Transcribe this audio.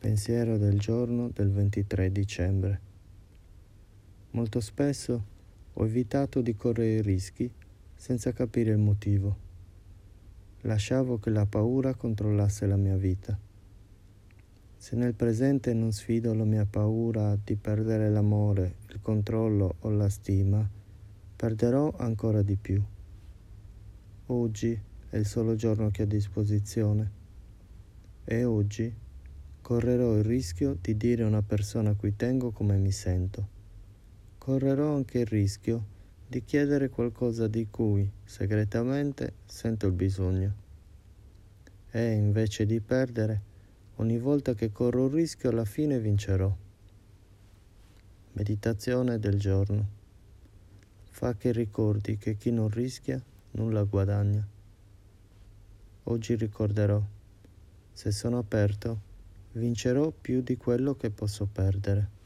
Pensiero del giorno del 23 dicembre. Molto spesso ho evitato di correre rischi senza capire il motivo. Lasciavo che la paura controllasse la mia vita. Se nel presente non sfido la mia paura di perdere l'amore, il controllo o la stima, perderò ancora di più. Oggi è il solo giorno che ho a disposizione e oggi correrò il rischio di dire a una persona a cui tengo come mi sento. Correrò anche il rischio di chiedere qualcosa di cui segretamente sento il bisogno. E invece di perdere, ogni volta che corro un rischio alla fine vincerò. Meditazione del giorno. Fa che ricordi che chi non rischia nulla guadagna. Oggi ricorderò, se sono aperto, vincerò più di quello che posso perdere.